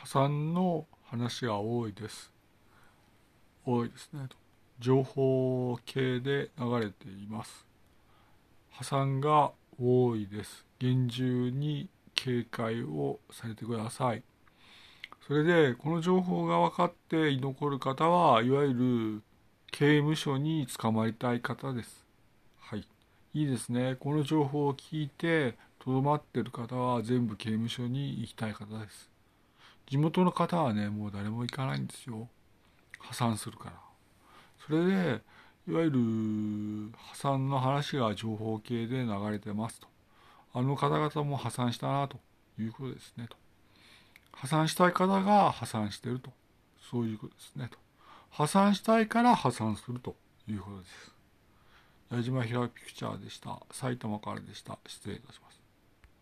破産の話が多いです。多いですね。情報系で流れています。破産が多いです。厳重に警戒をされてください。それでこの情報が分かって居残る方はいわゆる刑務所に捕まりたい方です。はい。いいですね。この情報を聞いてとどまってる方は全部刑務所に行きたい方です。地元の方はねもう誰も行かないんですよ。破産するから。それでいわゆる破産の話が情報系で流れてますと。あの方々も破産したなと。いうことですねと。破産したい方が破産してると。そういうことですねと。破産したいから破産すると。いうことです。矢島平ピクチャーでした。埼玉からでした。失礼いたします。